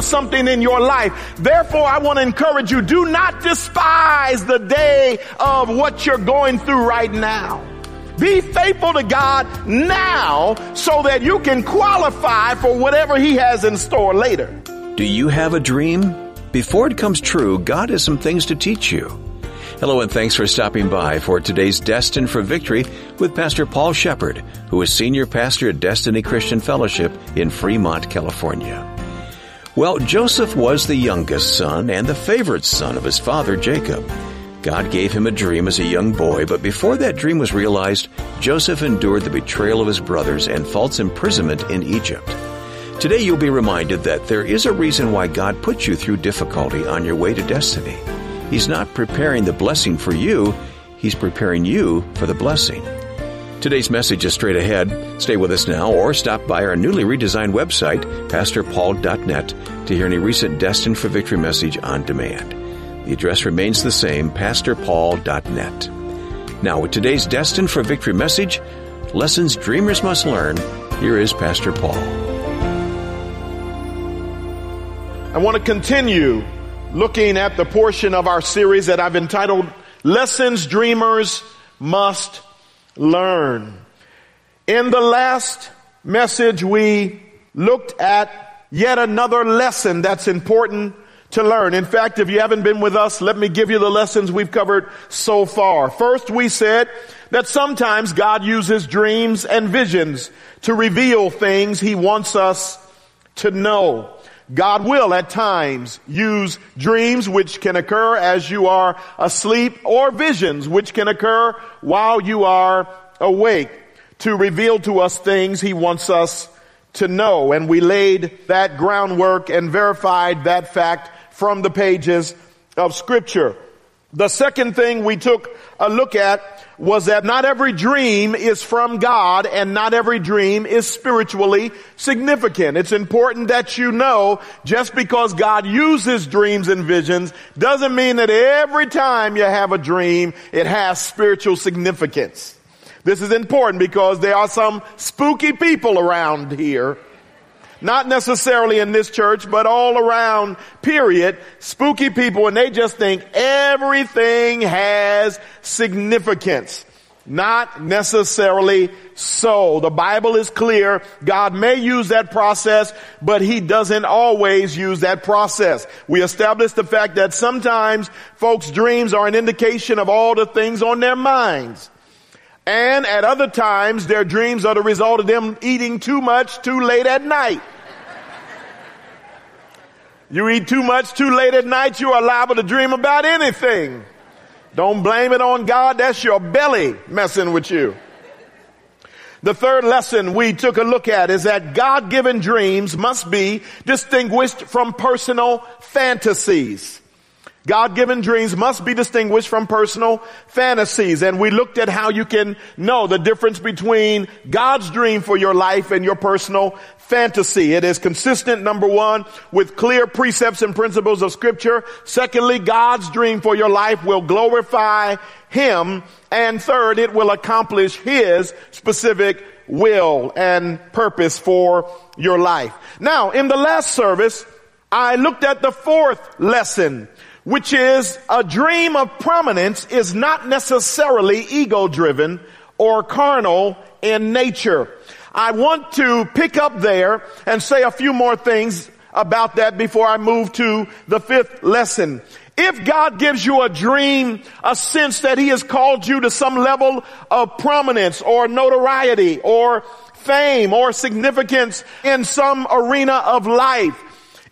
to something in your life. Therefore, I want to encourage you, do not despise the day of what you're going through right now. Be faithful to God now so that you can qualify for whatever He has in store later. Do you have a dream? Before it comes true, God has some things to teach you. Hello and thanks for stopping by for today's Destined for Victory with Pastor Paul Sheppard, who is Senior Pastor at Destiny Christian Fellowship in Fremont, California. Well, Joseph was the youngest son and the favorite son of his father Jacob. God gave him a dream as a young boy, but before that dream was realized, Joseph endured the betrayal of his brothers and false imprisonment in Egypt. Today you'll be reminded that there is a reason why God puts you through difficulty on your way to destiny. He's not preparing the blessing for you, He's preparing you for the blessing. Today's message is straight ahead. Stay with us now or stop by our newly redesigned website, pastorpaul.net, to hear any recent Destined for Victory message on demand. The address remains the same, pastorpaul.net. Now, with today's Destined for Victory message, Lessons Dreamers Must Learn, here is Pastor Paul. I want to continue looking at the portion of our series that I've entitled Lessons Dreamers Must Learn. In the last message, we looked at yet another lesson that's important to learn. In fact, if you haven't been with us, let me give you the lessons we've covered so far. First, we said that sometimes God uses dreams and visions to reveal things he wants us to know. God will at times use dreams which can occur as you are asleep or visions which can occur while you are awake to reveal to us things he wants us to know. And we laid that groundwork and verified that fact from the pages of scripture. The second thing we took a look at was that not every dream is from God and not every dream is spiritually significant. It's important that you know just because God uses dreams and visions doesn't mean that every time you have a dream it has spiritual significance. This is important because there are some spooky people around here not necessarily in this church, but all around, period. Spooky people and they just think everything has significance. Not necessarily so. The Bible is clear. God may use that process, but He doesn't always use that process. We established the fact that sometimes folks' dreams are an indication of all the things on their minds. And at other times, their dreams are the result of them eating too much too late at night. You eat too much too late at night, you are liable to dream about anything. Don't blame it on God. That's your belly messing with you. The third lesson we took a look at is that God-given dreams must be distinguished from personal fantasies. God-given dreams must be distinguished from personal fantasies. And we looked at how you can know the difference between God's dream for your life and your personal fantasy. It is consistent, number one, with clear precepts and principles of scripture. Secondly, God's dream for your life will glorify Him. And third, it will accomplish His specific will and purpose for your life. Now, in the last service, I looked at the fourth lesson which is a dream of prominence is not necessarily ego driven or carnal in nature. I want to pick up there and say a few more things about that before I move to the fifth lesson. If God gives you a dream, a sense that He has called you to some level of prominence or notoriety or fame or significance in some arena of life,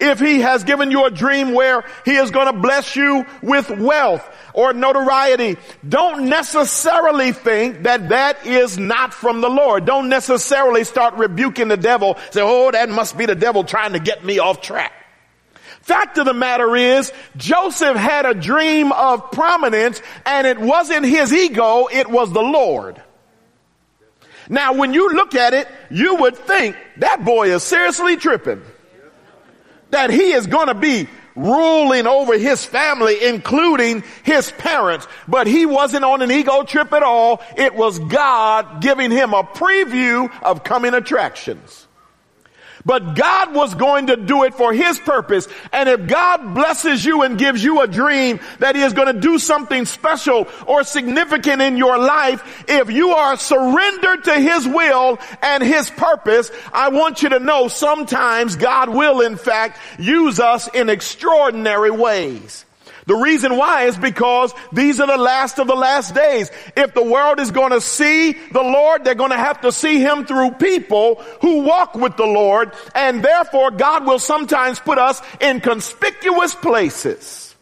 if he has given you a dream where he is going to bless you with wealth or notoriety, don't necessarily think that that is not from the Lord. Don't necessarily start rebuking the devil. Say, oh, that must be the devil trying to get me off track. Fact of the matter is, Joseph had a dream of prominence and it wasn't his ego, it was the Lord. Now when you look at it, you would think that boy is seriously tripping that he is going to be ruling over his family, including his parents. But he wasn't on an ego trip at all. It was God giving him a preview of coming attractions. But God was going to do it for His purpose. And if God blesses you and gives you a dream that He is going to do something special or significant in your life, if you are surrendered to His will and His purpose, I want you to know sometimes God will in fact use us in extraordinary ways. The reason why is because these are the last of the last days. If the world is going to see the Lord, they're going to have to see Him through people who walk with the Lord. And therefore God will sometimes put us in conspicuous places.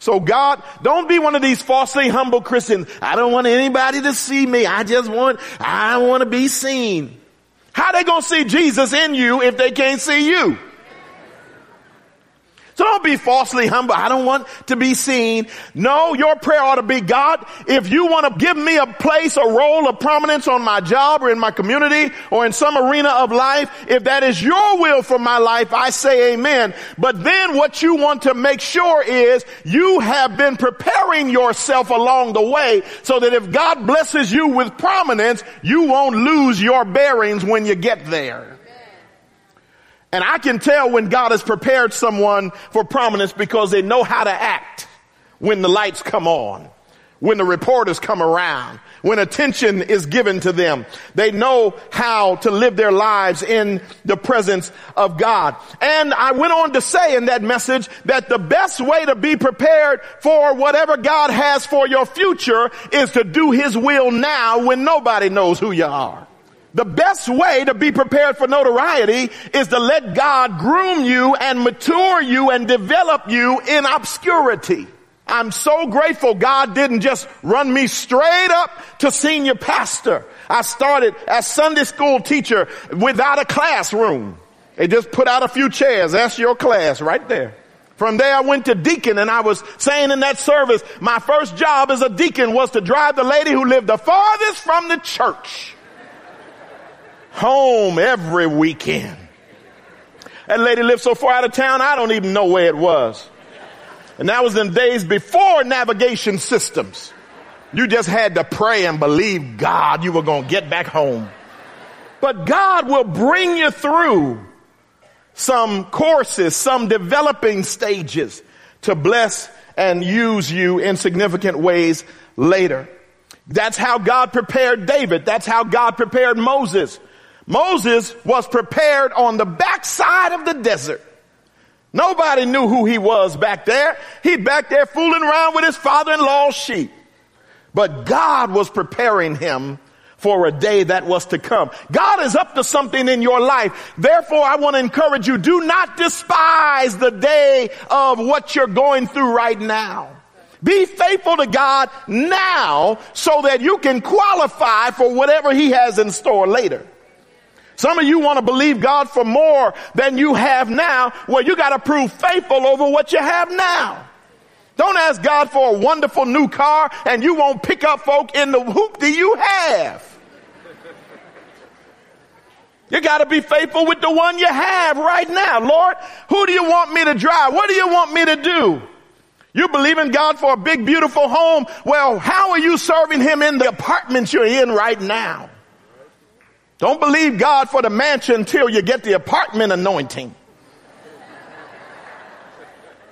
So God, don't be one of these falsely humble Christians. I don't want anybody to see me. I just want, I want to be seen. How they going to see Jesus in you if they can't see you? So don't be falsely humble. I don't want to be seen. No, your prayer ought to be, God, if you want to give me a place, a role of prominence on my job or in my community or in some arena of life, if that is your will for my life, I say amen. But then what you want to make sure is you have been preparing yourself along the way so that if God blesses you with prominence, you won't lose your bearings when you get there. And I can tell when God has prepared someone for prominence because they know how to act when the lights come on, when the reporters come around, when attention is given to them. They know how to live their lives in the presence of God. And I went on to say in that message that the best way to be prepared for whatever God has for your future is to do his will now when nobody knows who you are. The best way to be prepared for notoriety is to let God groom you and mature you and develop you in obscurity. I'm so grateful God didn't just run me straight up to senior pastor. I started as Sunday school teacher without a classroom. They just put out a few chairs. That's your class right there. From there I went to deacon and I was saying in that service, my first job as a deacon was to drive the lady who lived the farthest from the church home every weekend. That lady lived so far out of town, I don't even know where it was. And that was in days before navigation systems. You just had to pray and believe God you were going to get back home. But God will bring you through some courses, some developing stages to bless and use you in significant ways later. That's how God prepared David. That's how God prepared Moses. Moses was prepared on the backside of the desert. Nobody knew who he was back there. He back there fooling around with his father-in-law's sheep. But God was preparing him for a day that was to come. God is up to something in your life. Therefore, I want to encourage you, do not despise the day of what you're going through right now. Be faithful to God now so that you can qualify for whatever he has in store later. Some of you want to believe God for more than you have now. Well, you got to prove faithful over what you have now. Don't ask God for a wonderful new car and you won't pick up folk in the hoop that you have. You got to be faithful with the one you have right now. Lord, who do you want me to drive? What do you want me to do? You believe in God for a big, beautiful home. Well, how are you serving him in the apartment you're in right now? Don't believe God for the mansion until you get the apartment anointing.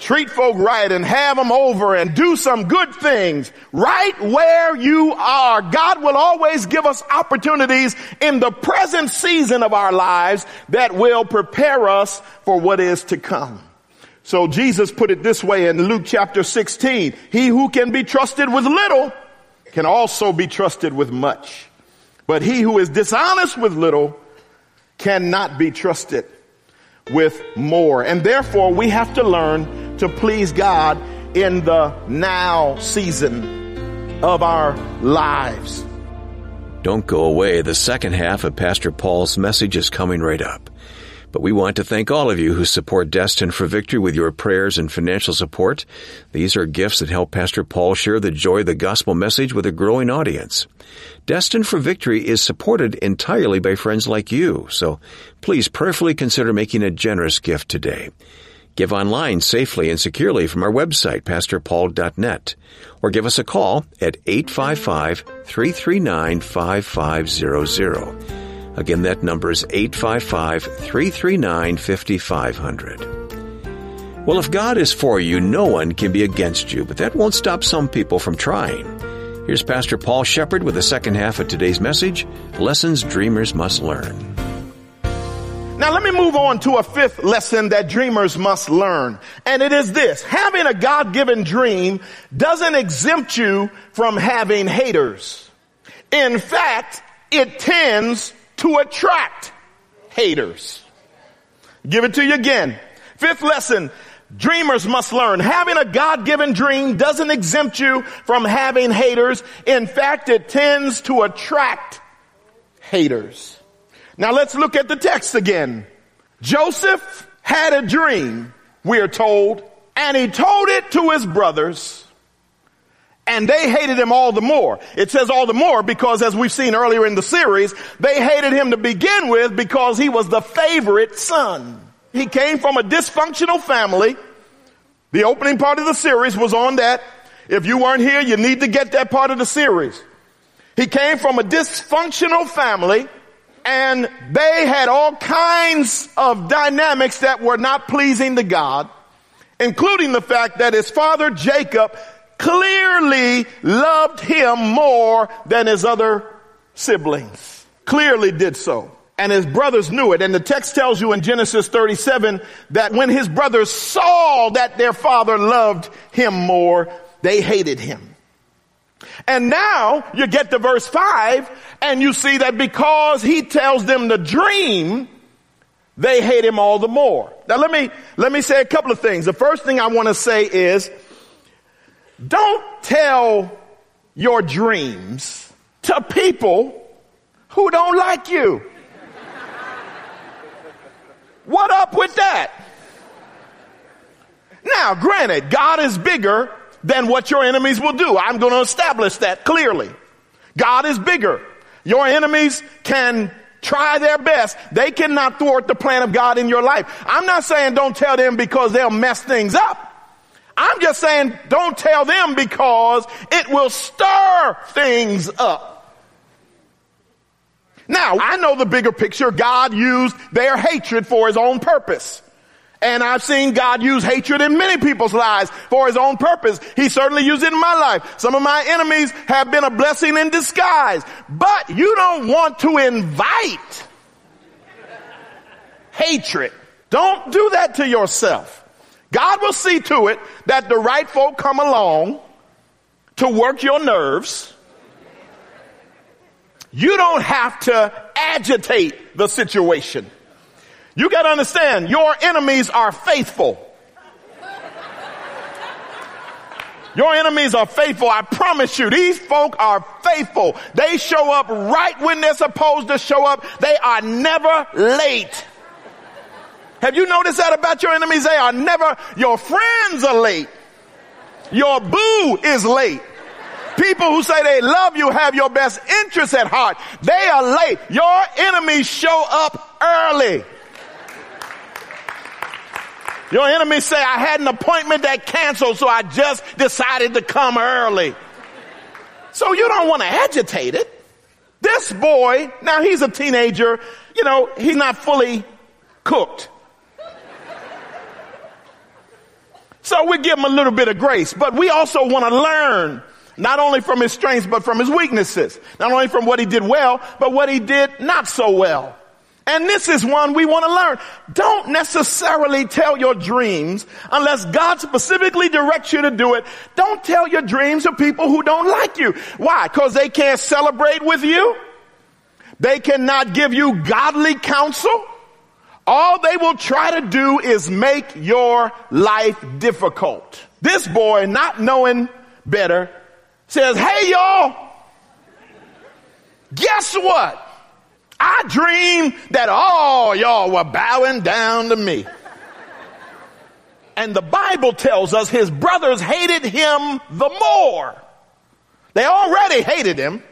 Treat folk right and have them over and do some good things right where you are. God will always give us opportunities in the present season of our lives that will prepare us for what is to come. So Jesus put it this way in Luke chapter 16. He who can be trusted with little can also be trusted with much. But he who is dishonest with little cannot be trusted with more. And therefore we have to learn to please God in the now season of our lives. Don't go away. The second half of Pastor Paul's message is coming right up. But we want to thank all of you who support Destined for Victory with your prayers and financial support. These are gifts that help Pastor Paul share the joy of the gospel message with a growing audience. Destined for Victory is supported entirely by friends like you, so please prayerfully consider making a generous gift today. Give online safely and securely from our website, pastorpaul.net, or give us a call at 855-339-5500. Again, that number is 855 339 5500. Well, if God is for you, no one can be against you, but that won't stop some people from trying. Here's Pastor Paul Sheppard with the second half of today's message Lessons Dreamers Must Learn. Now let me move on to a fifth lesson that dreamers must learn. And it is this. Having a God-given dream doesn't exempt you from having haters. In fact, it tends to attract haters. Give it to you again. Fifth lesson. Dreamers must learn. Having a God-given dream doesn't exempt you from having haters. In fact, it tends to attract haters. Now let's look at the text again. Joseph had a dream, we are told, and he told it to his brothers, and they hated him all the more. It says all the more because as we've seen earlier in the series, they hated him to begin with because he was the favorite son. He came from a dysfunctional family. The opening part of the series was on that. If you weren't here, you need to get that part of the series. He came from a dysfunctional family and they had all kinds of dynamics that were not pleasing to God, including the fact that his father Jacob clearly loved him more than his other siblings. Clearly did so and his brothers knew it. And the text tells you in Genesis 37 that when his brothers saw that their father loved him more, they hated him. And now you get to verse 5 and you see that because he tells them the dream, they hate him all the more. Now let me, let me say a couple of things. The first thing I want to say is don't tell your dreams to people who don't like you. What up with that? Now, granted, God is bigger than what your enemies will do. I'm going to establish that clearly. God is bigger. Your enemies can try their best. They cannot thwart the plan of God in your life. I'm not saying don't tell them because they'll mess things up. I'm just saying don't tell them because it will stir things up. Now, I know the bigger picture. God used their hatred for his own purpose. And I've seen God use hatred in many people's lives for his own purpose. He certainly used it in my life. Some of my enemies have been a blessing in disguise. But you don't want to invite hatred. Don't do that to yourself. God will see to it that the right folk come along to work your nerves you don't have to agitate the situation. You gotta understand, your enemies are faithful. Your enemies are faithful. I promise you, these folk are faithful. They show up right when they're supposed to show up. They are never late. Have you noticed that about your enemies? They are never, your friends are late. Your boo is late. People who say they love you have your best interests at heart. They are late. Your enemies show up early. Your enemies say, I had an appointment that canceled, so I just decided to come early. So you don't want to agitate it. This boy, now he's a teenager, you know, he's not fully cooked. So we give him a little bit of grace, but we also want to learn not only from his strengths, but from his weaknesses. Not only from what he did well, but what he did not so well. And this is one we want to learn. Don't necessarily tell your dreams unless God specifically directs you to do it. Don't tell your dreams to people who don't like you. Why? Because they can't celebrate with you. They cannot give you godly counsel. All they will try to do is make your life difficult. This boy, not knowing better, says, Hey, y'all, guess what? I dreamed that all y'all were bowing down to me. And the Bible tells us his brothers hated him the more. They already hated him.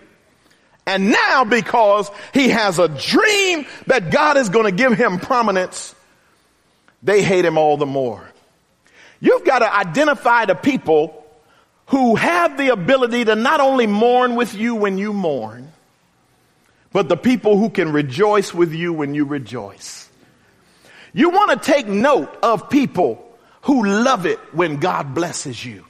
And now because he has a dream that God is going to give him prominence, they hate him all the more. You've got to identify the people who have the ability to not only mourn with you when you mourn, but the people who can rejoice with you when you rejoice. You want to take note of people who love it when God blesses you.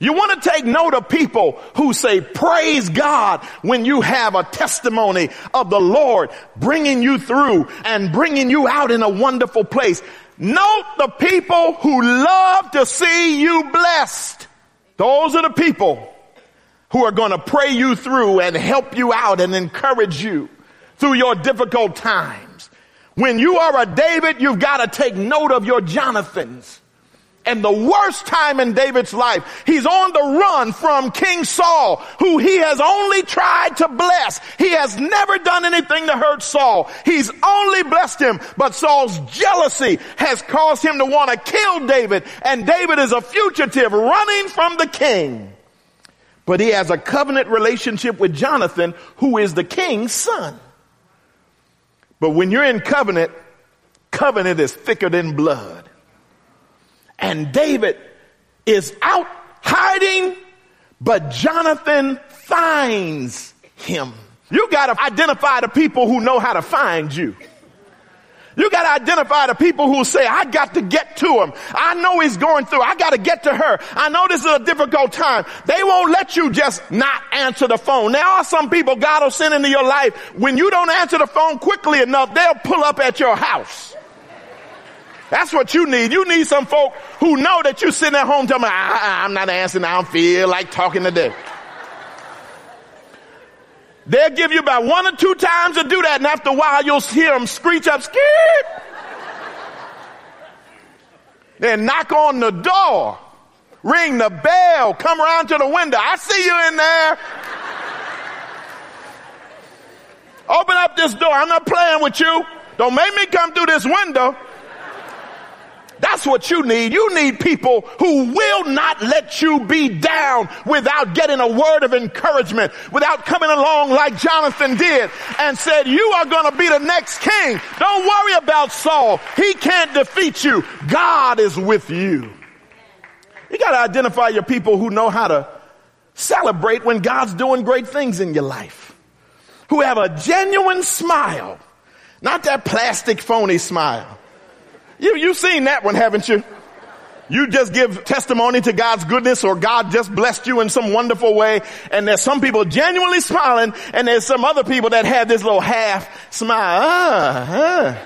You want to take note of people who say, praise God when you have a testimony of the Lord bringing you through and bringing you out in a wonderful place. Note the people who love to see you blessed. Those are the people who are going to pray you through and help you out and encourage you through your difficult times. When you are a David, you've got to take note of your Jonathans. And the worst time in David's life, he's on the run from King Saul, who he has only tried to bless. He has never done anything to hurt Saul. He's only blessed him, but Saul's jealousy has caused him to want to kill David. And David is a fugitive running from the king. But he has a covenant relationship with Jonathan, who is the king's son. But when you're in covenant, covenant is thicker than blood. And David is out hiding, but Jonathan finds him. You gotta identify the people who know how to find you. You got to identify the people who say, I got to get to him. I know he's going through. I got to get to her. I know this is a difficult time. They won't let you just not answer the phone. There are some people God will send into your life. When you don't answer the phone quickly enough, they'll pull up at your house. That's what you need. You need some folk who know that you're sitting at home telling me, ah, ah, I, am not answering. I don't feel like talking today. They'll give you about one or two times to do that, and after a while, you'll hear them screech up, skip. Then knock on the door, ring the bell, come around to the window. I see you in there. Open up this door. I'm not playing with you. Don't make me come through this window. That's what you need. You need people who will not let you be down without getting a word of encouragement, without coming along like Jonathan did and said, you are going to be the next king. Don't worry about Saul. He can't defeat you. God is with you. You got to identify your people who know how to celebrate when God's doing great things in your life, who have a genuine smile, not that plastic phony smile you, you've seen that one, haven't you? You just give testimony to God's goodness or God just blessed you in some wonderful way. And there's some people genuinely smiling and there's some other people that have this little half smile. Ah,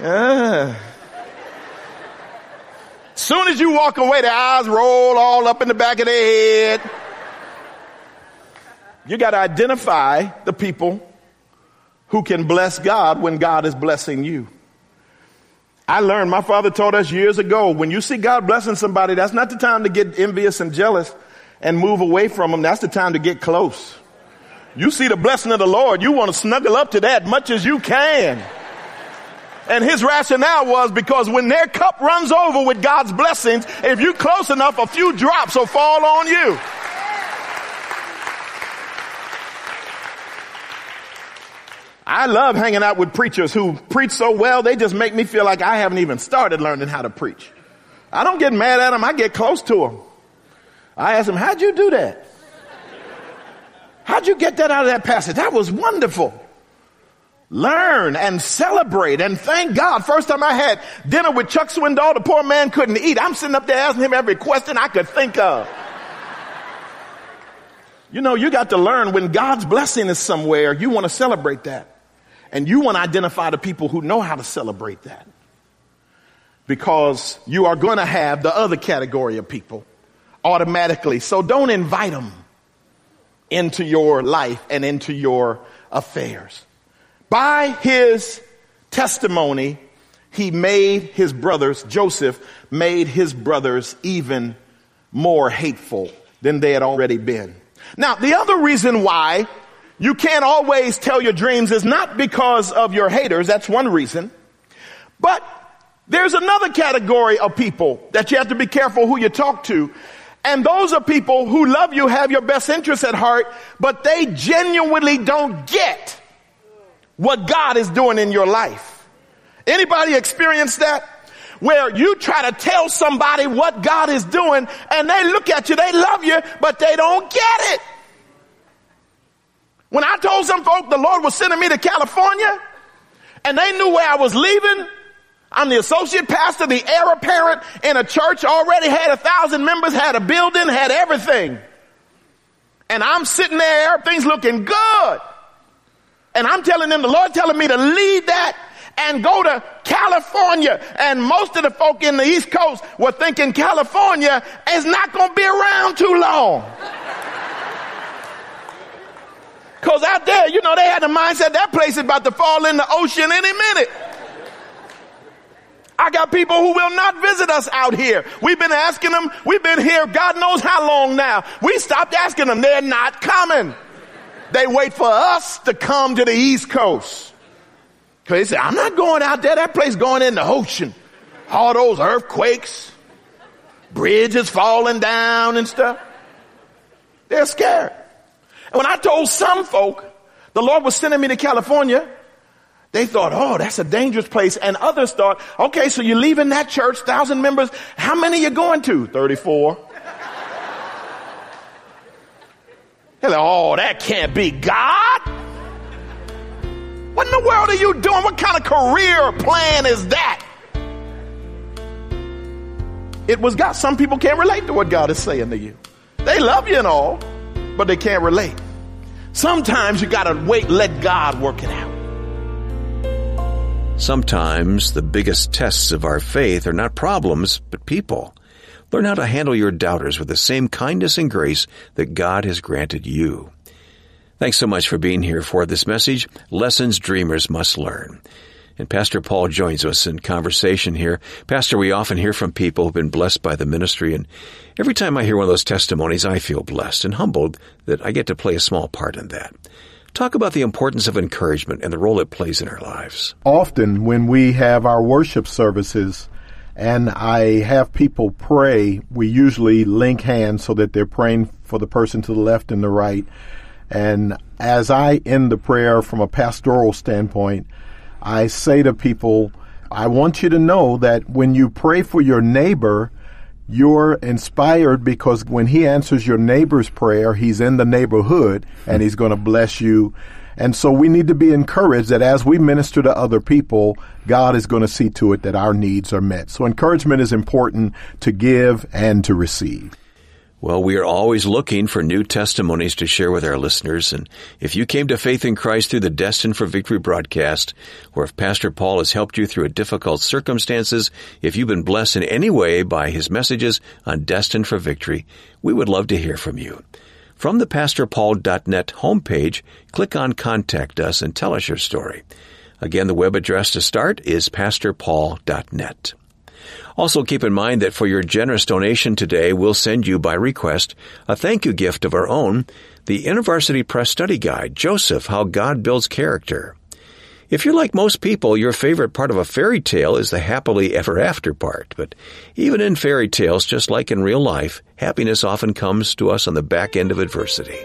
ah, ah. Soon as you walk away, the eyes roll all up in the back of their head. You got to identify the people who can bless God when God is blessing you. I learned, my father taught us years ago, when you see God blessing somebody, that's not the time to get envious and jealous and move away from them. That's the time to get close. You see the blessing of the Lord, you want to snuggle up to that much as you can. And his rationale was because when their cup runs over with God's blessings, if you're close enough, a few drops will fall on you. I love hanging out with preachers who preach so well, they just make me feel like I haven't even started learning how to preach. I don't get mad at them, I get close to them. I ask them, how'd you do that? How'd you get that out of that passage? That was wonderful. Learn and celebrate and thank God. First time I had dinner with Chuck Swindoll, the poor man couldn't eat. I'm sitting up there asking him every question I could think of. You know, you got to learn when God's blessing is somewhere, you want to celebrate that. And you want to identify the people who know how to celebrate that. Because you are going to have the other category of people automatically. So don't invite them into your life and into your affairs. By his testimony, he made his brothers, Joseph made his brothers even more hateful than they had already been. Now, the other reason why you can't always tell your dreams is not because of your haters. That's one reason. But there's another category of people that you have to be careful who you talk to. And those are people who love you, have your best interests at heart, but they genuinely don't get what God is doing in your life. Anybody experience that? Where you try to tell somebody what God is doing and they look at you, they love you, but they don't get it. When I told some folk the Lord was sending me to California and they knew where I was leaving, I'm the associate pastor, the heir apparent in a church already had a thousand members, had a building, had everything. And I'm sitting there, things looking good. And I'm telling them, the Lord telling me to leave that and go to California. And most of the folk in the East Coast were thinking California is not going to be around too long. Cause out there, you know, they had the mindset that place is about to fall in the ocean any minute. I got people who will not visit us out here. We've been asking them, we've been here God knows how long now. We stopped asking them, they're not coming. They wait for us to come to the East Coast. Cause they say, I'm not going out there, that place going in the ocean. All those earthquakes, bridges falling down and stuff. They're scared. And when I told some folk the Lord was sending me to California, they thought, oh, that's a dangerous place. And others thought, okay, so you're leaving that church, thousand members. How many are you going to? 34. They're like, oh, that can't be God. What in the world are you doing? What kind of career plan is that? It was God. Some people can't relate to what God is saying to you. They love you and all, but they can't relate. Sometimes you gotta wait, let God work it out. Sometimes the biggest tests of our faith are not problems, but people. Learn how to handle your doubters with the same kindness and grace that God has granted you. Thanks so much for being here for this message, Lessons Dreamers Must Learn. And Pastor Paul joins us in conversation here. Pastor, we often hear from people who've been blessed by the ministry, and every time I hear one of those testimonies, I feel blessed and humbled that I get to play a small part in that. Talk about the importance of encouragement and the role it plays in our lives. Often, when we have our worship services, and I have people pray, we usually link hands so that they're praying for the person to the left and the right. And as I end the prayer from a pastoral standpoint, I say to people, I want you to know that when you pray for your neighbor, you're inspired because when he answers your neighbor's prayer, he's in the neighborhood and he's going to bless you. And so we need to be encouraged that as we minister to other people, God is going to see to it that our needs are met. So encouragement is important to give and to receive. Well, we are always looking for new testimonies to share with our listeners. And if you came to faith in Christ through the Destined for Victory broadcast, or if Pastor Paul has helped you through a difficult circumstances, if you've been blessed in any way by his messages on Destined for Victory, we would love to hear from you. From the PastorPaul.net homepage, click on Contact Us and tell us your story. Again, the web address to start is PastorPaul.net. Also keep in mind that for your generous donation today, we'll send you by request a thank you gift of our own, the InterVarsity Press Study Guide, Joseph, How God Builds Character. If you're like most people, your favorite part of a fairy tale is the happily ever after part. But even in fairy tales, just like in real life, happiness often comes to us on the back end of adversity.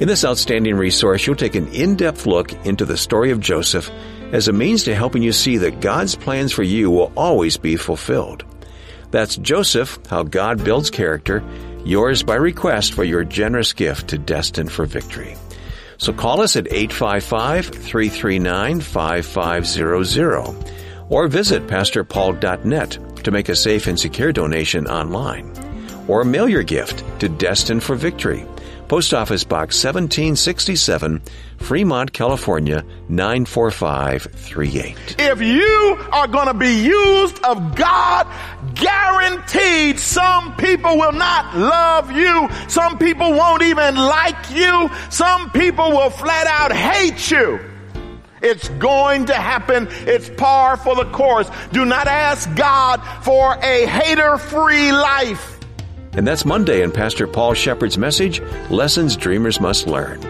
In this outstanding resource, you'll take an in-depth look into the story of Joseph as a means to helping you see that God's plans for you will always be fulfilled. That's Joseph, How God Builds Character, yours by request for your generous gift to Destined for Victory. So call us at 855-339-5500 or visit pastorpaul.net to make a safe and secure donation online. Or mail your gift to Destined for Victory, Post Office Box 1767, Fremont, California 94538. If you are going to be used of God, guaranteed some people will not love you. Some people won't even like you. Some people will flat out hate you. It's going to happen. It's par for the course. Do not ask God for a hater free life. And that's Monday in Pastor Paul Sheppard's message, Lessons Dreamers Must Learn.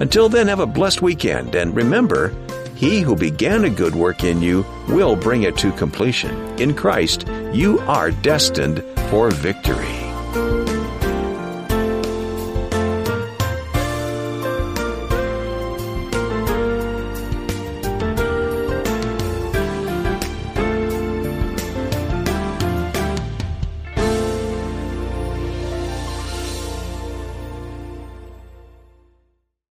Until then, have a blessed weekend, and remember, he who began a good work in you will bring it to completion. In Christ, you are destined for victory.